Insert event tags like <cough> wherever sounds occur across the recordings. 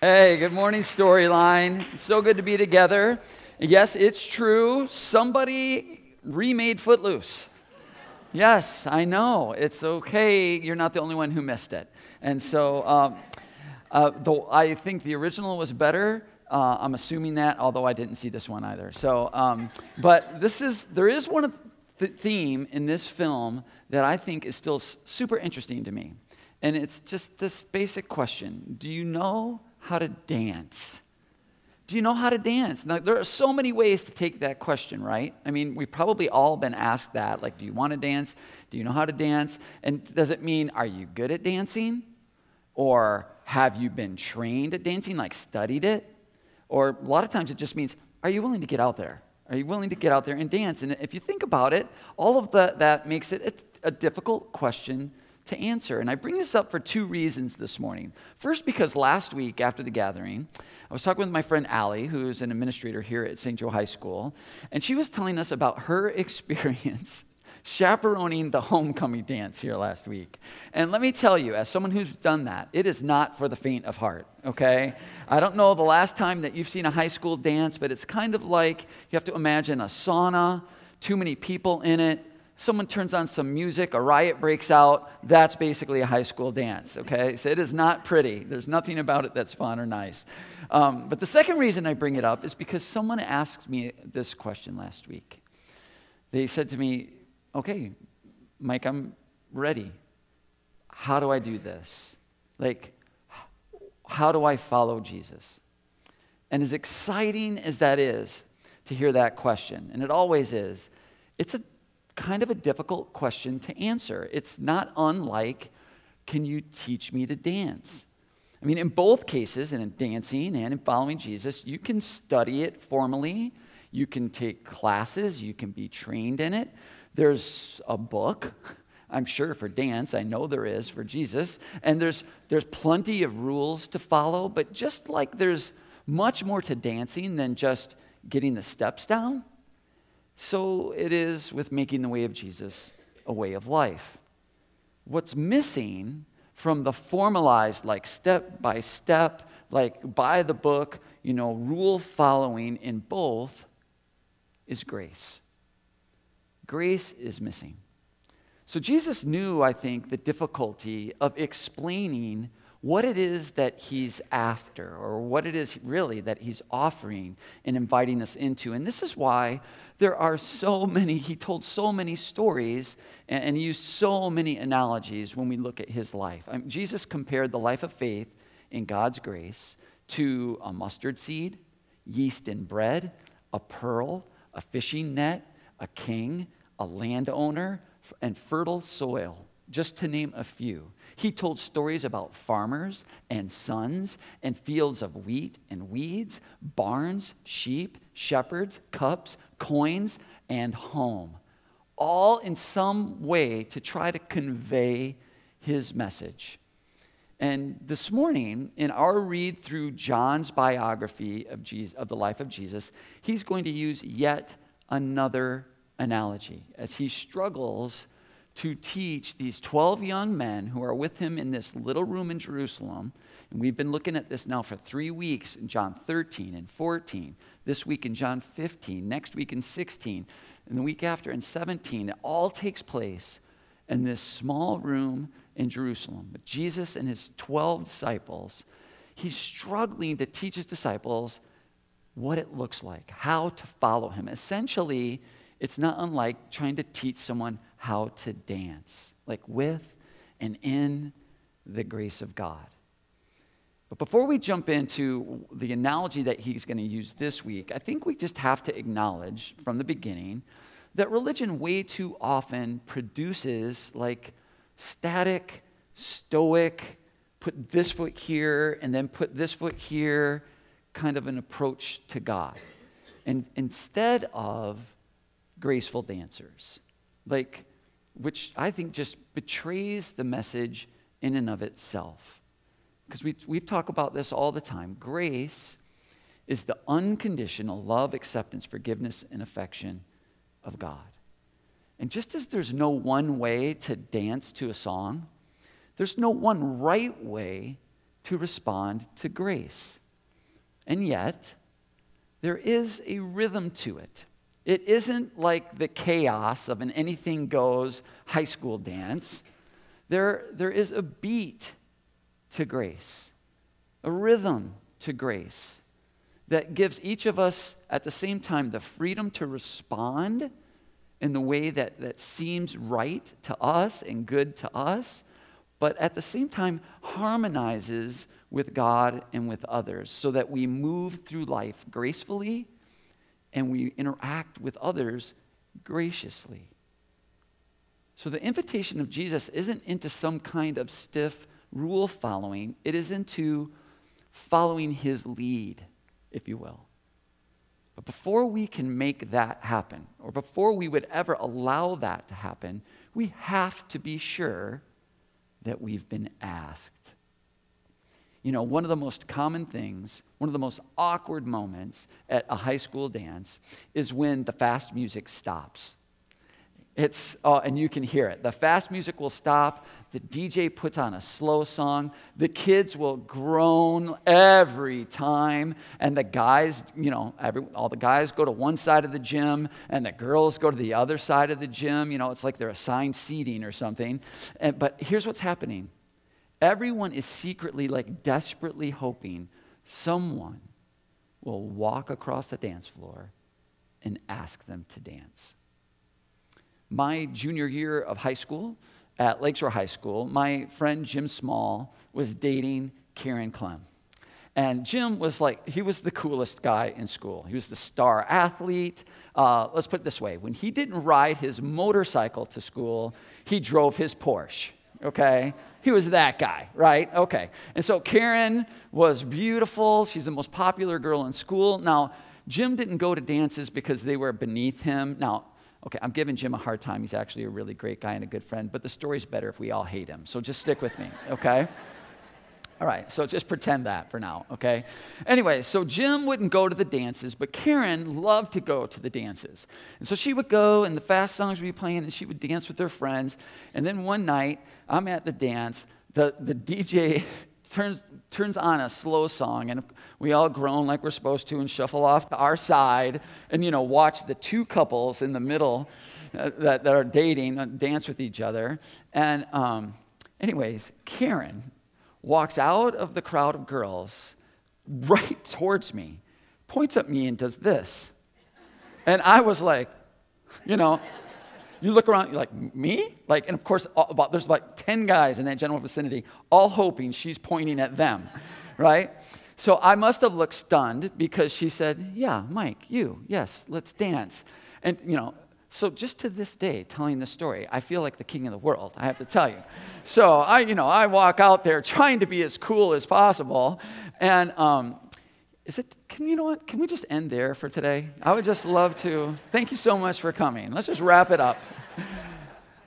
Hey, good morning, Storyline. So good to be together. Yes, it's true. Somebody remade Footloose. Yes, I know. It's okay. You're not the only one who missed it. And so, um, uh, though I think the original was better, uh, I'm assuming that, although I didn't see this one either. So, um, but this is there is one the theme in this film that I think is still super interesting to me, and it's just this basic question: Do you know how to dance? Do you know how to dance? Now, there are so many ways to take that question, right? I mean, we've probably all been asked that. Like, do you want to dance? Do you know how to dance? And does it mean, are you good at dancing? Or have you been trained at dancing, like studied it? Or a lot of times it just means, are you willing to get out there? Are you willing to get out there and dance? And if you think about it, all of the, that makes it a, a difficult question to answer. And I bring this up for two reasons this morning. First, because last week after the gathering, I was talking with my friend Allie, who's an administrator here at St. Joe High School, and she was telling us about her <laughs> experience chaperoning the homecoming dance here last week. And let me tell you, as someone who's done that, it is not for the faint of heart, okay? I don't know the last time that you've seen a high school dance, but it's kind of like you have to imagine a sauna, too many people in it, someone turns on some music, a riot breaks out, that's basically a high school dance, okay? So it is not pretty. There's nothing about it that's fun or nice. Um, but the second reason I bring it up is because someone asked me this question last week. They said to me, okay, Mike, I'm ready. How do I do this? Like, how do I follow Jesus? And as exciting as that is to hear that question, and it always is, it's a kind of a difficult question to answer. It's not unlike, can you teach me to dance? I mean, in both cases, in dancing and in following Jesus, you can study it formally, you can take classes, you can be trained in it. There's a book, <laughs> I'm sure, for dance. I know there is for Jesus. And there's, there's plenty of rules to follow, but just like there's much more to dancing than just getting the steps down, so it is with making the way of Jesus a way of life. What's missing from the formalized, like step by step, like by the book, you know, rule following in both is grace. Grace is missing. So Jesus knew, I think, the difficulty of explaining what it is that he's after, or what it is really that he's offering and inviting us into. And this is why there are so many, he told so many stories and, and used so many analogies when we look at his life. I mean, Jesus compared the life of faith in God's grace to a mustard seed, yeast in bread, a pearl, a fishing net, a king, a landowner, and fertile soil just to name a few. He told stories about farmers and sons and fields of wheat and weeds, barns, sheep, shepherds, cups, coins, and home, all in some way to try to convey his message. And this morning, in our read through John's biography of, Jesus, of the life of Jesus, he's going to use yet another analogy as he struggles to teach these 12 young men who are with him in this little room in Jerusalem. And we've been looking at this now for three weeks in John 13 and 14, this week in John 15, next week in 16, and the week after in 17. It all takes place in this small room in Jerusalem with Jesus and his 12 disciples. He's struggling to teach his disciples what it looks like, how to follow him. Essentially, it's not unlike trying to teach someone how to dance, like with and in the grace of God. But before we jump into the analogy that he's going to use this week, I think we just have to acknowledge from the beginning that religion way too often produces like static, stoic, put this foot here and then put this foot here kind of an approach to God. And instead of graceful dancers, like which I think just betrays the message in and of itself. Because we, we talk about this all the time. Grace is the unconditional love, acceptance, forgiveness, and affection of God. And just as there's no one way to dance to a song, there's no one right way to respond to grace. And yet, there is a rhythm to it. It isn't like the chaos of an anything goes high school dance. There, there is a beat to grace, a rhythm to grace that gives each of us at the same time the freedom to respond in the way that, that seems right to us and good to us, but at the same time harmonizes with God and with others so that we move through life gracefully and we interact with others graciously. So the invitation of Jesus isn't into some kind of stiff rule following, it is into following his lead, if you will. But before we can make that happen, or before we would ever allow that to happen, we have to be sure that we've been asked. You know, one of the most common things, one of the most awkward moments at a high school dance is when the fast music stops. It's, uh, and you can hear it. The fast music will stop. The DJ puts on a slow song. The kids will groan every time. And the guys, you know, every, all the guys go to one side of the gym and the girls go to the other side of the gym. You know, it's like they're assigned seating or something. And, but here's what's happening everyone is secretly, like, desperately hoping someone will walk across the dance floor and ask them to dance my junior year of high school at Lakeshore High School, my friend Jim Small was dating Karen Clem. And Jim was like, he was the coolest guy in school. He was the star athlete. Uh, let's put it this way when he didn't ride his motorcycle to school, he drove his Porsche, okay? He was that guy, right? Okay. And so Karen was beautiful. She's the most popular girl in school. Now, Jim didn't go to dances because they were beneath him. Now, Okay, I'm giving Jim a hard time. He's actually a really great guy and a good friend, but the story's better if we all hate him. So just stick with me, okay? All right, so just pretend that for now, okay? Anyway, so Jim wouldn't go to the dances, but Karen loved to go to the dances. And so she would go, and the fast songs would be playing, and she would dance with her friends. And then one night, I'm at the dance. The, the DJ <laughs> turns, turns on a slow song, and we all groan like we're supposed to and shuffle off to our side and, you know, watch the two couples in the middle uh, that, that are dating uh, dance with each other. And, um, anyways, Karen walks out of the crowd of girls right towards me, points at me, and does this. And I was like, you know, you look around, you're like, me? Like, and of course, about, there's like 10 guys in that general vicinity, all hoping she's pointing at them, <laughs> right? So I must have looked stunned because she said, Yeah, Mike, you, yes, let's dance. And, you know, so just to this day, telling this story, I feel like the king of the world, I have to tell you. So I, you know, I walk out there trying to be as cool as possible. And um, is it, can you know what? Can we just end there for today? I would just love to. Thank you so much for coming. Let's just wrap it up.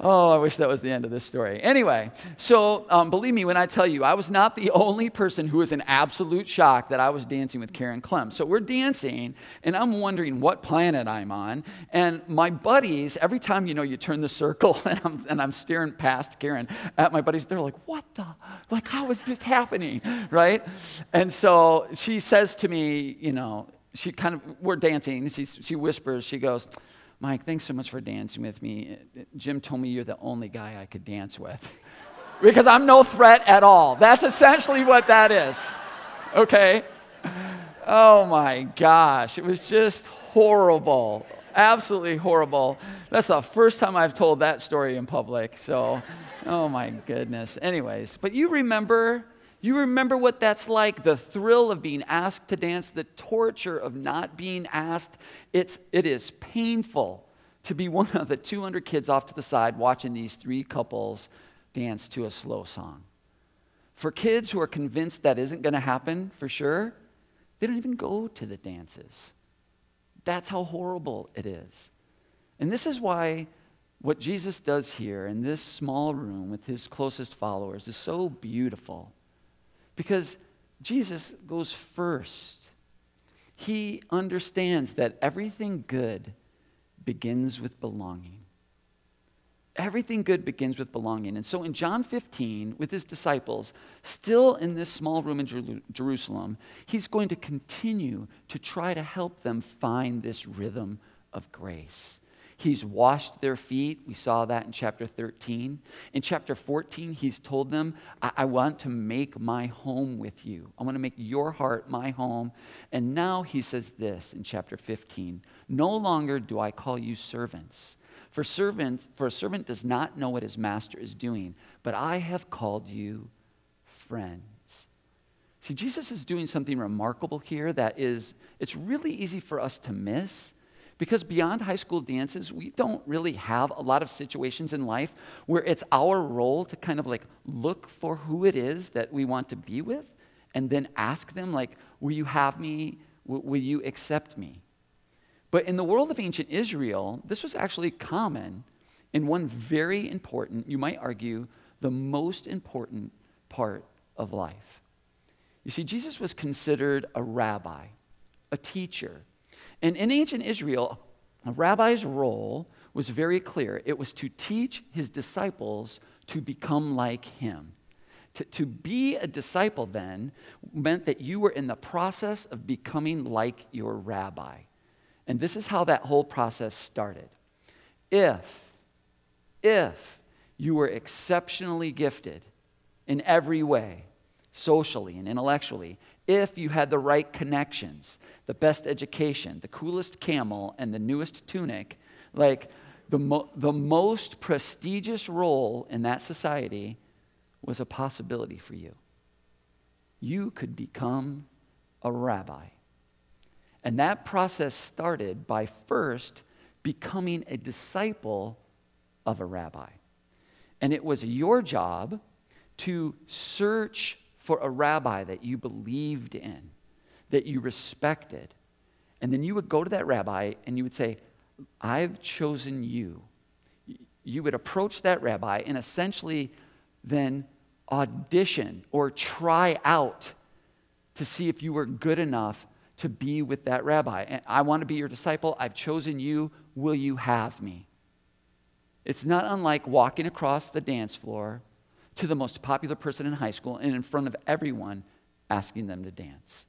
Oh, I wish that was the end of this story. Anyway, so um, believe me when I tell you, I was not the only person who was in absolute shock that I was dancing with Karen Clem. So we're dancing, and I'm wondering what planet I'm on. And my buddies, every time you know you turn the circle, <laughs> and I'm, and I'm staring past Karen at my buddies, they're like, "What the? Like, how is this happening?" Right? And so she says to me, you know, she kind of we're dancing. She she whispers, she goes Mike, thanks so much for dancing with me. Jim told me you're the only guy I could dance with <laughs> because I'm no threat at all. That's essentially what that is. Okay? Oh my gosh. It was just horrible. Absolutely horrible. That's the first time I've told that story in public. So, oh my goodness. Anyways, but you remember you remember what that's like the thrill of being asked to dance, the torture of not being asked. It's, it is painful to be one of the 200 kids off to the side watching these three couples dance to a slow song. For kids who are convinced that isn't going to happen for sure, they don't even go to the dances. That's how horrible it is. And this is why what Jesus does here in this small room with his closest followers is so beautiful. Because Jesus goes first. He understands that everything good begins with belonging. Everything good begins with belonging. And so in John 15, with his disciples, still in this small room in Jer- Jerusalem, he's going to continue to try to help them find this rhythm of grace. He's washed their feet. We saw that in chapter 13. In chapter 14, he's told them, I, I want to make my home with you. I want to make your heart my home. And now he says this in chapter 15 No longer do I call you servants. For, servant, for a servant does not know what his master is doing, but I have called you friends. See, Jesus is doing something remarkable here that is, it's really easy for us to miss because beyond high school dances, we don't really have a lot of situations in life where it's our role to kind of like look for who it is that we want to be with and then ask them, like, will you have me? Will you accept me? But in the world of ancient Israel, this was actually common in one very important, you might argue, the most important part of life. You see, Jesus was considered a rabbi, a teacher and in ancient Israel, a rabbi's role was very clear it was to teach his disciples to become like him. To, to be a disciple then meant that you were in the process of becoming like your rabbi. And this is how that whole process started. If, if you were exceptionally gifted in every way, socially and intellectually, if you had the right connections, the best education, the coolest camel, and the newest tunic, like the, mo- the most prestigious role in that society was a possibility for you. You could become a rabbi. And that process started by first becoming a disciple of a rabbi. And it was your job to search for a rabbi that you believed in, that you respected. And then you would go to that rabbi and you would say, I've chosen you. You would approach that rabbi and essentially then audition or try out to see if you were good enough to be with that rabbi. And I want to be your disciple. I've chosen you. Will you have me? It's not unlike walking across the dance floor to the most popular person in high school and in front of everyone asking them to dance.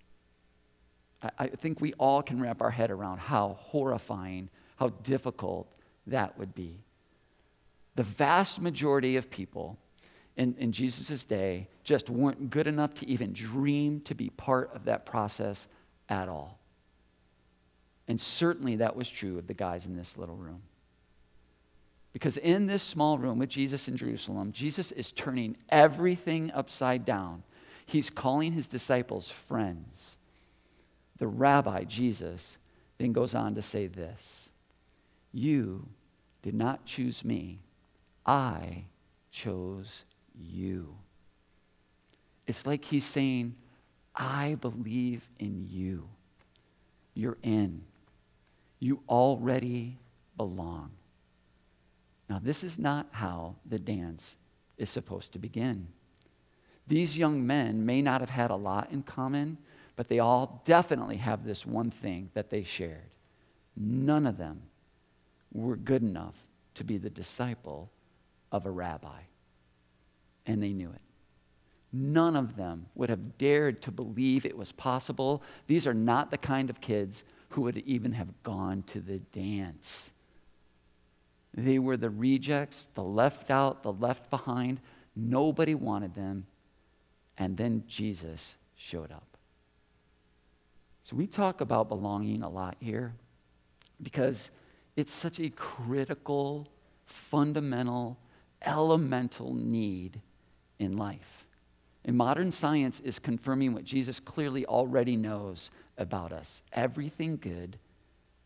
I, I think we all can wrap our head around how horrifying, how difficult that would be. The vast majority of people in, in Jesus' day just weren't good enough to even dream to be part of that process at all. And certainly that was true of the guys in this little room. Because in this small room with Jesus in Jerusalem, Jesus is turning everything upside down. He's calling his disciples friends. The rabbi, Jesus, then goes on to say this You did not choose me, I chose you. It's like he's saying, I believe in you. You're in. You already belong. Now, this is not how the dance is supposed to begin. These young men may not have had a lot in common, but they all definitely have this one thing that they shared. None of them were good enough to be the disciple of a rabbi, and they knew it. None of them would have dared to believe it was possible. These are not the kind of kids who would even have gone to the dance. They were the rejects, the left out, the left behind. Nobody wanted them. And then Jesus showed up. So we talk about belonging a lot here because it's such a critical, fundamental, elemental need in life. And modern science is confirming what Jesus clearly already knows about us. Everything good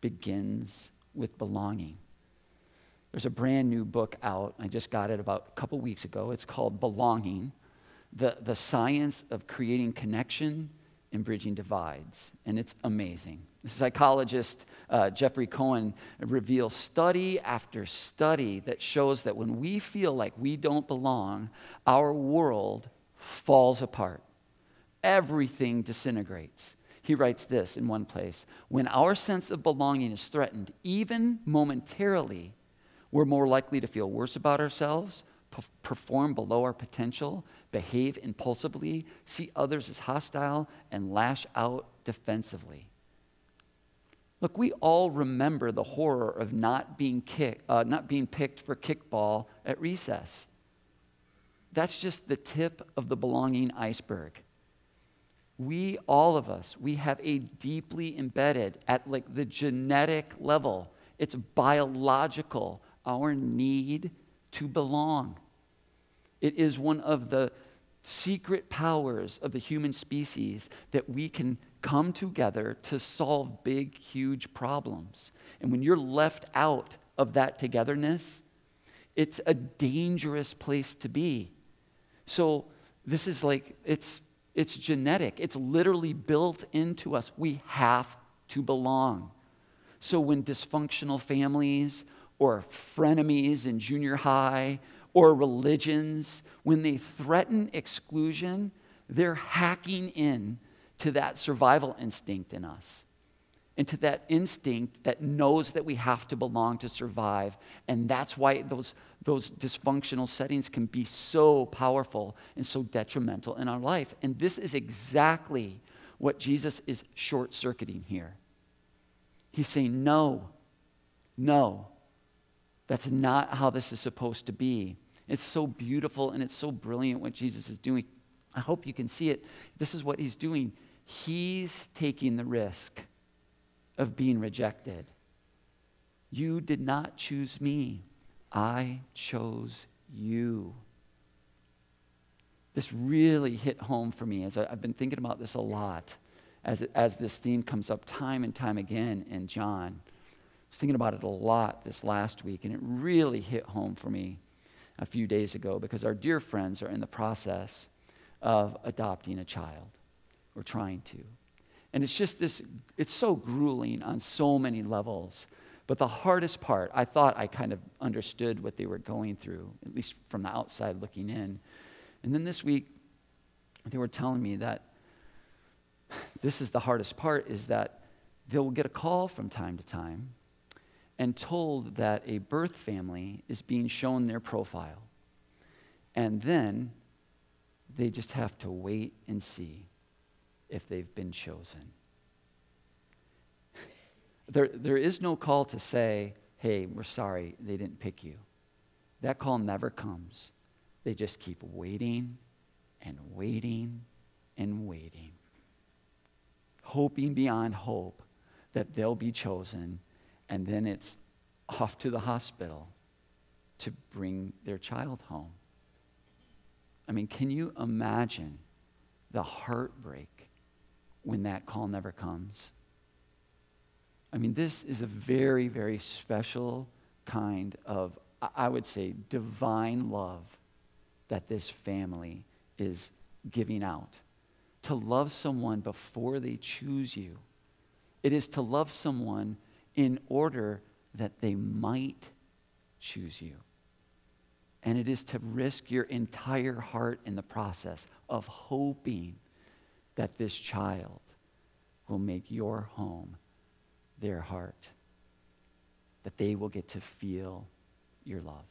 begins with belonging. There's a brand new book out. I just got it about a couple weeks ago. It's called Belonging The, the Science of Creating Connection and Bridging Divides. And it's amazing. The psychologist uh, Geoffrey Cohen reveals study after study that shows that when we feel like we don't belong, our world falls apart. Everything disintegrates. He writes this in one place When our sense of belonging is threatened, even momentarily, We're more likely to feel worse about ourselves, perform below our potential, behave impulsively, see others as hostile, and lash out defensively. Look, we all remember the horror of not being, kick, uh, not being picked for kickball at recess. That's just the tip of the belonging iceberg. We, all of us, we have a deeply embedded, at like the genetic level, it's biological, our need to belong. It is one of the secret powers of the human species that we can come together to solve big, huge problems. And when you're left out of that togetherness, it's a dangerous place to be. So, this is like, it's, it's genetic, it's literally built into us. We have to belong. So, when dysfunctional families or frenemies in junior high or religions, when they threaten exclusion, they're hacking in to that survival instinct in us and to that instinct that knows that we have to belong to survive. And that's why those, those dysfunctional settings can be so powerful and so detrimental in our life. And this is exactly what Jesus is short circuiting here. He's saying, No, no, that's not how this is supposed to be. It's so beautiful and it's so brilliant what Jesus is doing. I hope you can see it. This is what he's doing. He's taking the risk of being rejected. You did not choose me, I chose you. This really hit home for me as I, have been thinking about this a lot as, as this theme comes up time and time again in John. I was thinking about it a lot this last week, and it really hit home for me a few days ago because our dear friends are in the process of adopting a child or trying to. And it's just this, it's so grueling on so many levels. But the hardest part, I thought I kind of understood what they were going through, at least from the outside looking in. And then this week, they were telling me that <sighs> this is the hardest part is that they'll get a call from time to time and told that a birth family is being shown their profile. And then they just have to wait and see if they've been chosen. There, there is no call to say, hey, we're sorry they didn't pick you. That call never comes. They just keep waiting and waiting and waiting, hoping beyond hope that they'll be chosen, and then it's off to the hospital to bring their child home. I mean, can you imagine the heartbreak when that call never comes. I mean, this is a very, very special kind of, I would say, divine love that this family is giving out. To love someone before they choose you, it is to love someone in order that they might choose you. And it is to risk your entire heart in the process of hoping that this child will make your home their heart, that they will get to feel your love.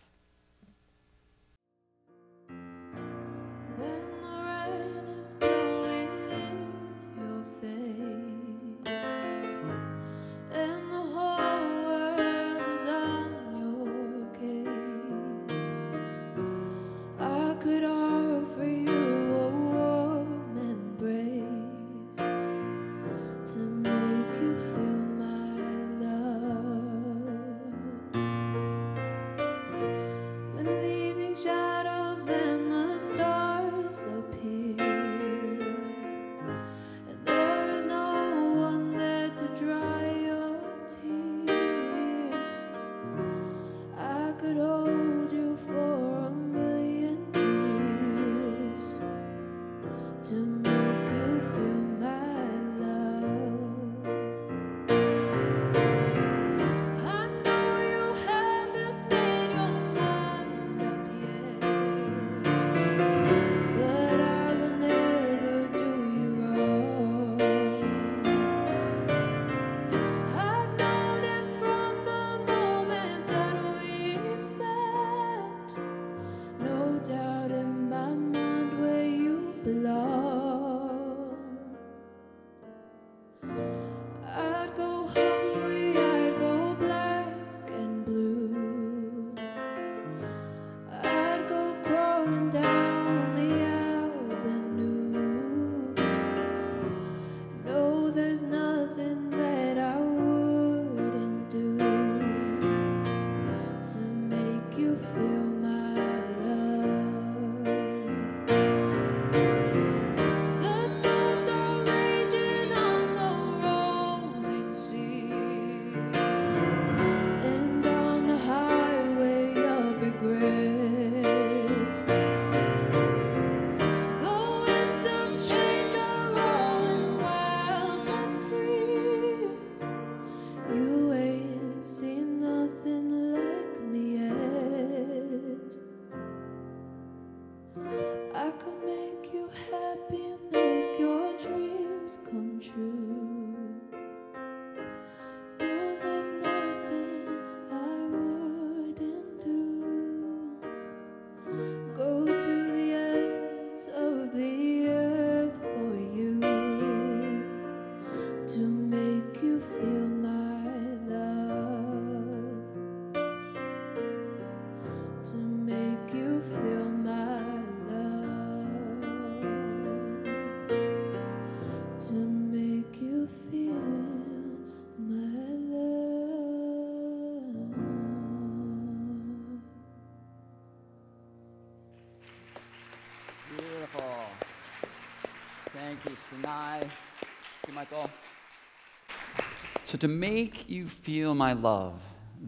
So, to make you feel my love,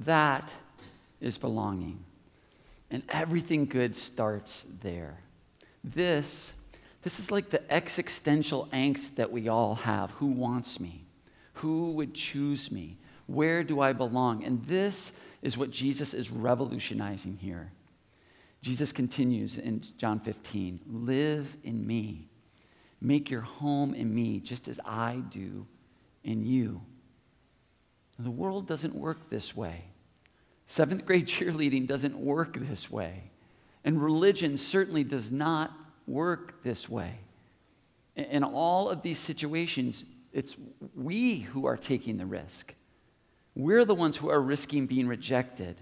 that is belonging. And everything good starts there. This, this is like the existential angst that we all have. Who wants me? Who would choose me? Where do I belong? And this is what Jesus is revolutionizing here. Jesus continues in John 15 Live in me. Make your home in me, just as I do in you. The world doesn't work this way. Seventh grade <laughs> cheerleading doesn't work this way. And religion certainly does not work this way. In all of these situations, it's we who are taking the risk. We're the ones who are risking being rejected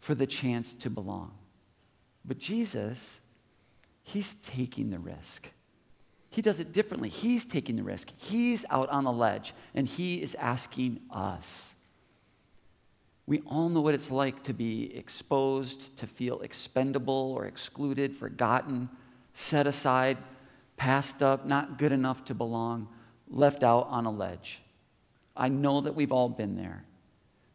for the chance to belong. But Jesus, he's taking the risk. He does it differently. He's taking the risk. He's out on the ledge, and he is asking us. We all know what it's like to be exposed, to feel expendable or excluded, forgotten, set aside, passed up, not good enough to belong, left out on a ledge. I know that we've all been there.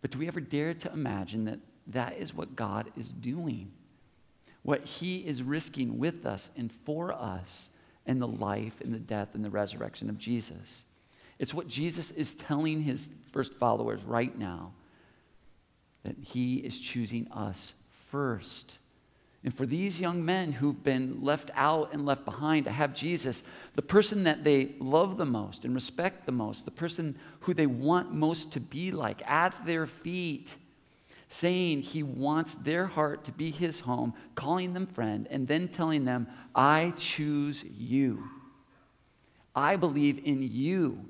But do we ever dare to imagine that that is what God is doing? What He is risking with us and for us and the life and the death and the resurrection of Jesus. It's what Jesus is telling his first followers right now that he is choosing us first. And for these young men who've been left out and left behind to have Jesus, the person that they love the most and respect the most, the person who they want most to be like at their feet, saying he wants their heart to be his home, calling them friend, and then telling them, I choose you. I believe in you.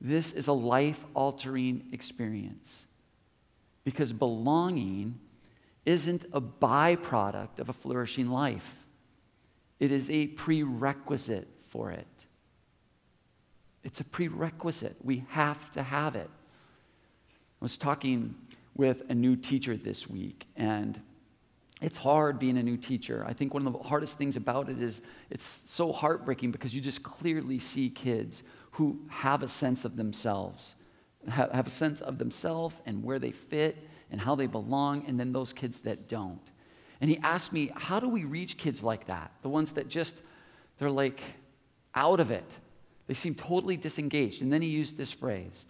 This is a life altering experience because belonging isn't a byproduct of a flourishing life, it is a prerequisite for it. It's a prerequisite. We have to have it. I was talking with a new teacher this week, and it's hard being a new teacher. I think one of the hardest things about it is it's so heartbreaking because you just clearly see kids who have a sense of themselves, have a sense of themselves and where they fit and how they belong, and then those kids that don't. And he asked me, How do we reach kids like that? The ones that just, they're like out of it. They seem totally disengaged. And then he used this phrase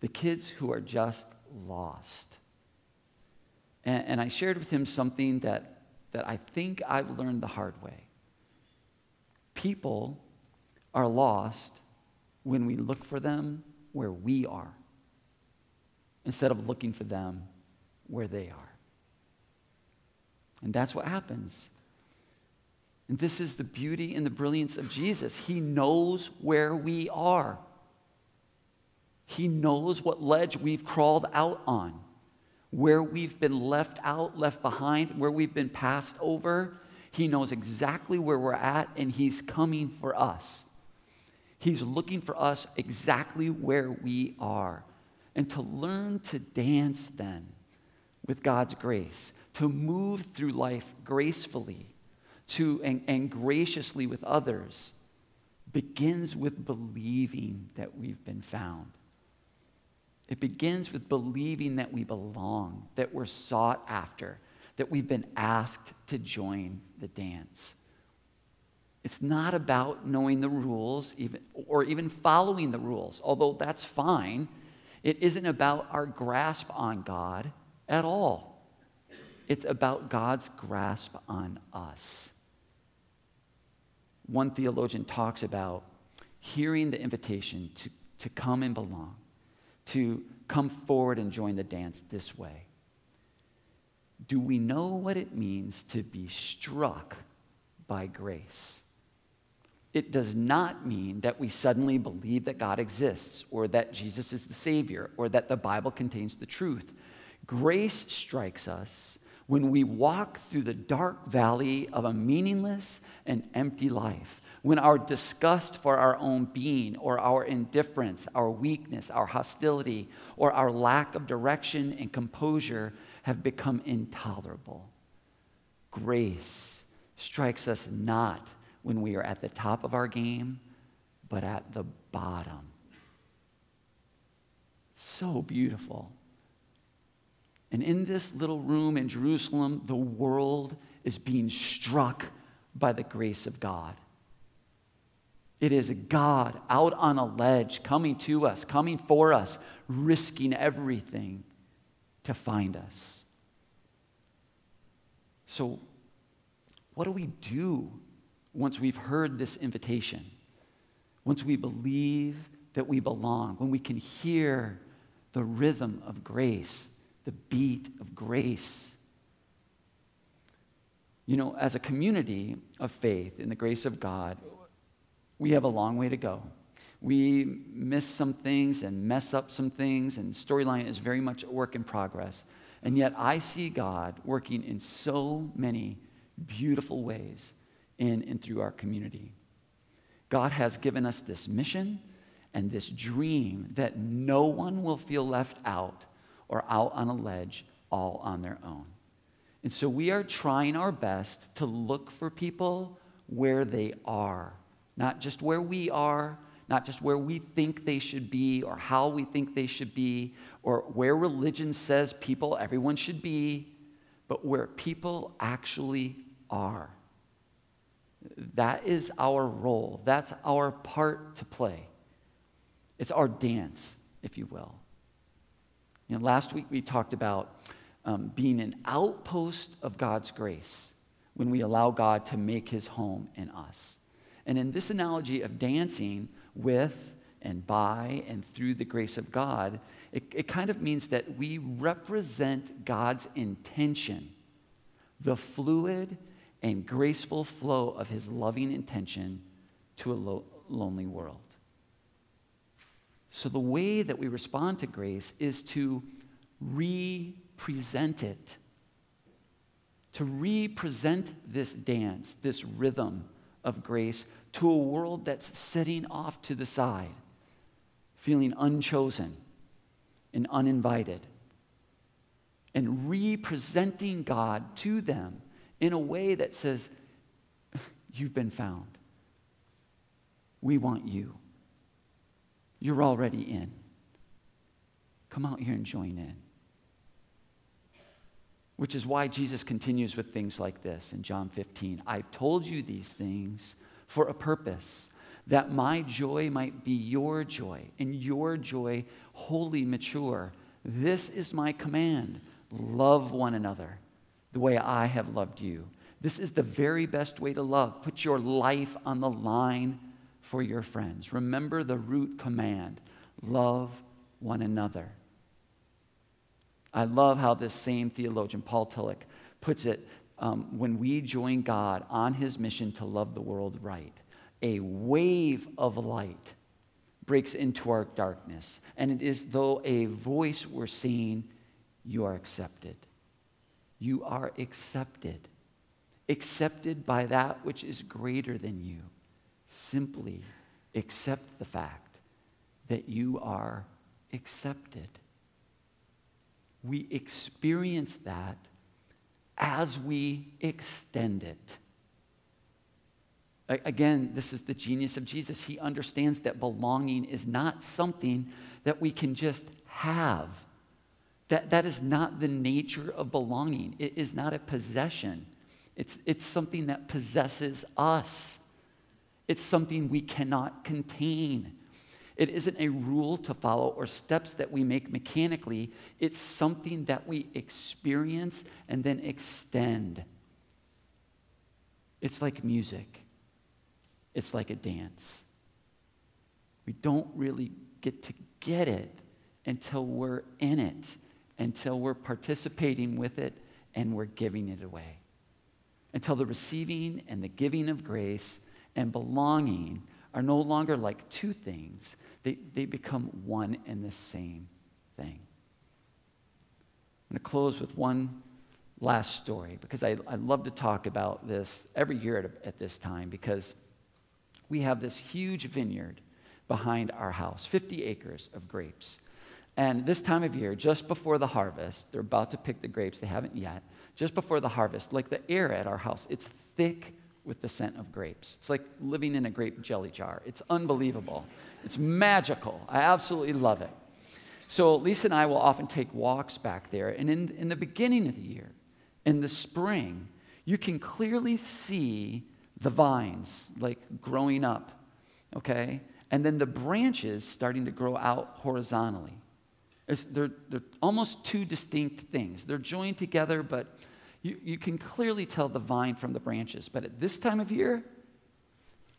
the kids who are just lost. And, and I shared with him something that, that I think I've learned the hard way. People are lost when we look for them where we are instead of looking for them where they are. And that's what happens. And this is the beauty and the brilliance of Jesus. He knows where we are. He knows what ledge we've crawled out on, where we've been left out, left behind, where we've been passed over. He knows exactly where we're at, and He's coming for us. He's looking for us exactly where we are. And to learn to dance then with God's grace, to move through life gracefully to, and, and graciously with others, begins with believing that we've been found. It begins with believing that we belong, that we're sought after, that we've been asked to join the dance. It's not about knowing the rules even, or even following the rules, although that's fine. It isn't about our grasp on God at all. It's about God's grasp on us. One theologian talks about hearing the invitation to, to come and belong to come forward and join the dance this way. Do we know what it means to be struck by grace? It does not mean that we suddenly believe that God exists or that Jesus is the Savior or that the Bible contains the truth. Grace strikes us when we walk through the dark valley of a meaningless and empty life when our disgust for our own being, or our indifference, our weakness, our hostility, or our lack of direction and composure have become intolerable. Grace strikes us not when we are at the top of our game, but at the bottom. So beautiful. And in this little room in Jerusalem, the world is being struck by the grace of God. It is God out on a ledge, coming to us, coming for us, risking everything to find us. So, what do we do once we've heard this invitation? Once we believe that we belong, when we can hear the rhythm of grace, the beat of grace. You know, as a community of faith in the grace of God, we have a long way to go. We miss some things and mess up some things, and storyline is very much a work in progress. And yet, I see God working in so many beautiful ways in and through our community. God has given us this mission and this dream that no one will feel left out or out on a ledge all on their own. And so we are trying our best to look for people where they are, not just where we are, not just where we think they should be or how we think they should be or where religion says people, everyone should be, but where people actually are. That is our role. That's our part to play. It's our dance, if you will. You know, last week we talked about um, being an outpost of God's grace when we allow God to make his home in us. And in this analogy of dancing with and by and through the grace of God, it, it kind of means that we represent God's intention, the fluid and graceful flow of his loving intention to a lo- lonely world. So, the way that we respond to grace is to represent it. To represent this dance, this rhythm of grace to a world that's sitting off to the side, feeling unchosen and uninvited, and representing God to them in a way that says, You've been found. We want you. You're already in. Come out here and join in. Which is why Jesus continues with things like this in John 15. I've told you these things for a purpose, that my joy might be your joy, and your joy wholly mature. This is my command love one another the way I have loved you. This is the very best way to love. Put your life on the line for your friends. Remember the root command love one another. I love how this same theologian, Paul Tillich, puts it um, when we join God on his mission to love the world right. A wave of light breaks into our darkness, and it is though a voice we're seeing, you are accepted. You are accepted. Accepted by that which is greater than you simply accept the fact that you are accepted. We experience that as we extend it. Again, this is the genius of Jesus. He understands that belonging is not something that we can just have. That, that is not the nature of belonging. It is not a possession. It's, it's something that possesses us. It's something we cannot contain. It isn't a rule to follow or steps that we make mechanically. It's something that we experience and then extend. It's like music, it's like a dance. We don't really get to get it until we're in it, until we're participating with it and we're giving it away. Until the receiving and the giving of grace and belonging are no longer like two things, they, they become one and the same thing. I'm going to close with one last story because I, I love to talk about this every year at, at this time because we have this huge vineyard behind our house 50 acres of grapes. And this time of year, just before the harvest, they're about to pick the grapes, they haven't yet. Just before the harvest, like the air at our house, it's thick with the scent of grapes. It's like living in a grape jelly jar. It's unbelievable. It's magical. I absolutely love it. So Lisa and I will often take walks back there. And in, in the beginning of the year, in the spring, you can clearly see the vines like growing up, okay? And then the branches starting to grow out horizontally. It's, They're, they're almost two distinct things. They're joined together, but you, you can clearly tell the vine from the branches. But at this time of year,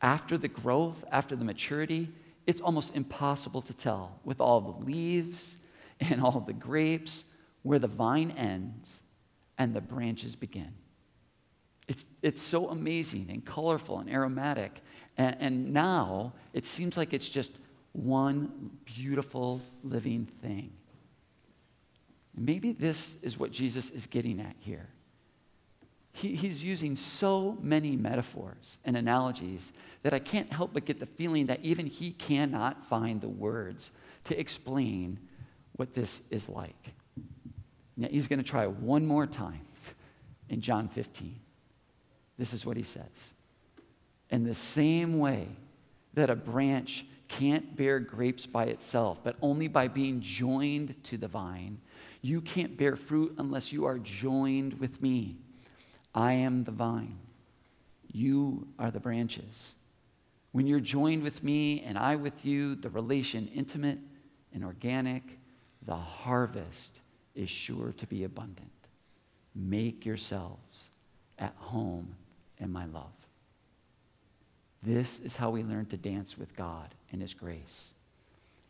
after the growth, after the maturity, it's almost impossible to tell with all the leaves <laughs> and all the grapes where the vine ends and the branches begin. It's, it's so amazing and colorful and aromatic. And, and now it seems like it's just one beautiful living thing. Maybe this is what Jesus is getting at here. He, he's using so many metaphors and analogies that I can't help but get the feeling that even he cannot find the words to explain what this is like. Now, he's going to try one more time in John 15. This is what he says. In the same way that a branch can't bear grapes by itself, but only by being joined to the vine, you can't bear fruit unless you are joined with me. I am the vine, you are the branches. When you're joined with me and I with you, the relation intimate and organic, the harvest is sure to be abundant. Make yourselves at home in my love. This is how we learn to dance with God in His grace.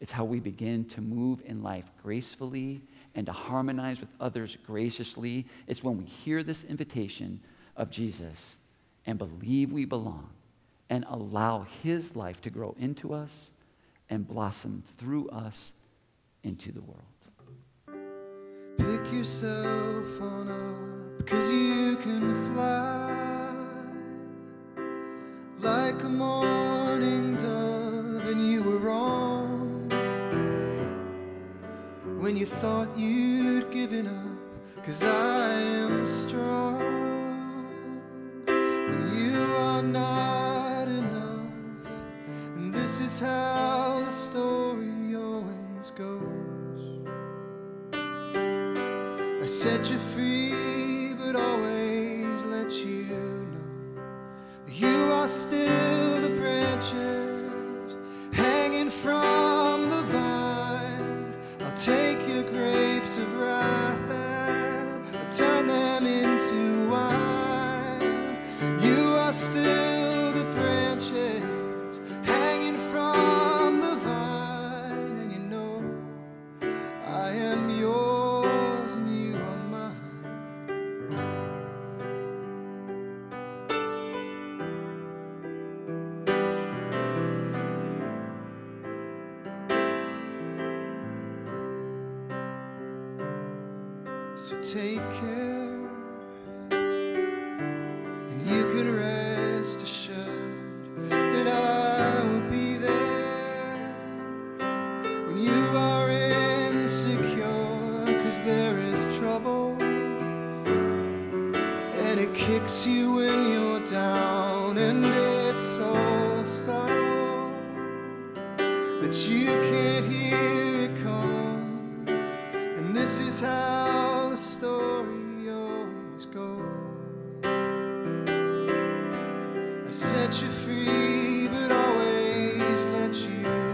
It's how we begin to move in life gracefully and to harmonize with others graciously. It's when we hear this invitation of Jesus and believe we belong and allow his life to grow into us and blossom through us into the world. Pick yourself on up because you can fly like a morning dove and you were wrong when you thought you'd given up. Cause I am strong when you are not enough. And this is how the story always goes. I set you free, but always let you know you are still You I set you free, but always let you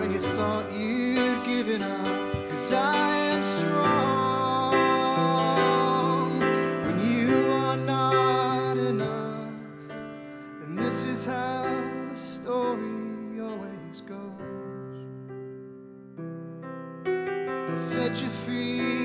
when you thought you'd given up, cause I am strong when you are not enough, and this is how the story always goes. I'll set you free,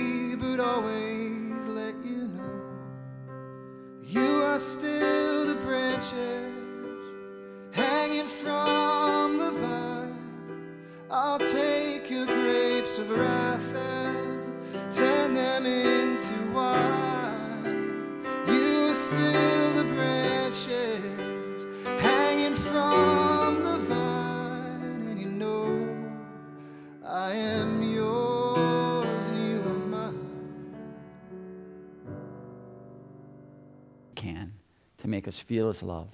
feel his love,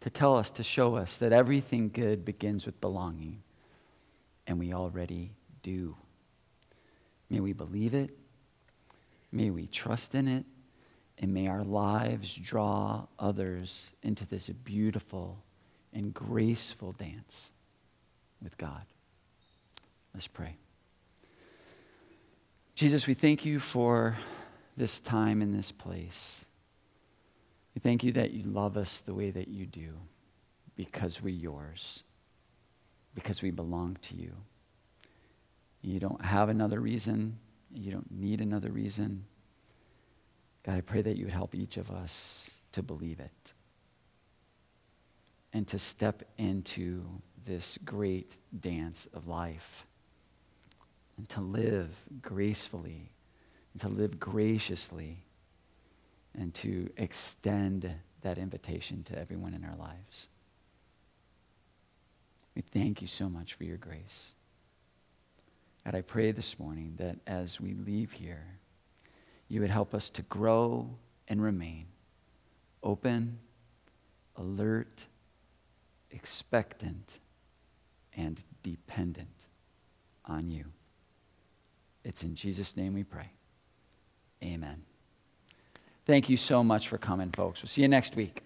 to tell us, to show us that everything good begins with belonging, and we already do. May we believe it, may we trust in it, and may our lives draw others into this beautiful and graceful dance with God. Let's pray. Jesus, we thank you for this time in this place. Thank you that you love us the way that you do because we're yours, because we belong to you. You don't have another reason, you don't need another reason. God, I pray that you would help each of us to believe it and to step into this great dance of life and to live gracefully and to live graciously and to extend that invitation to everyone in our lives. We thank you so much for your grace. God, I pray this morning that as we leave here, you would help us to grow and remain open, alert, expectant, and dependent on you. It's in Jesus' name we pray. Amen. Thank you so much for coming, folks. We'll see you next week.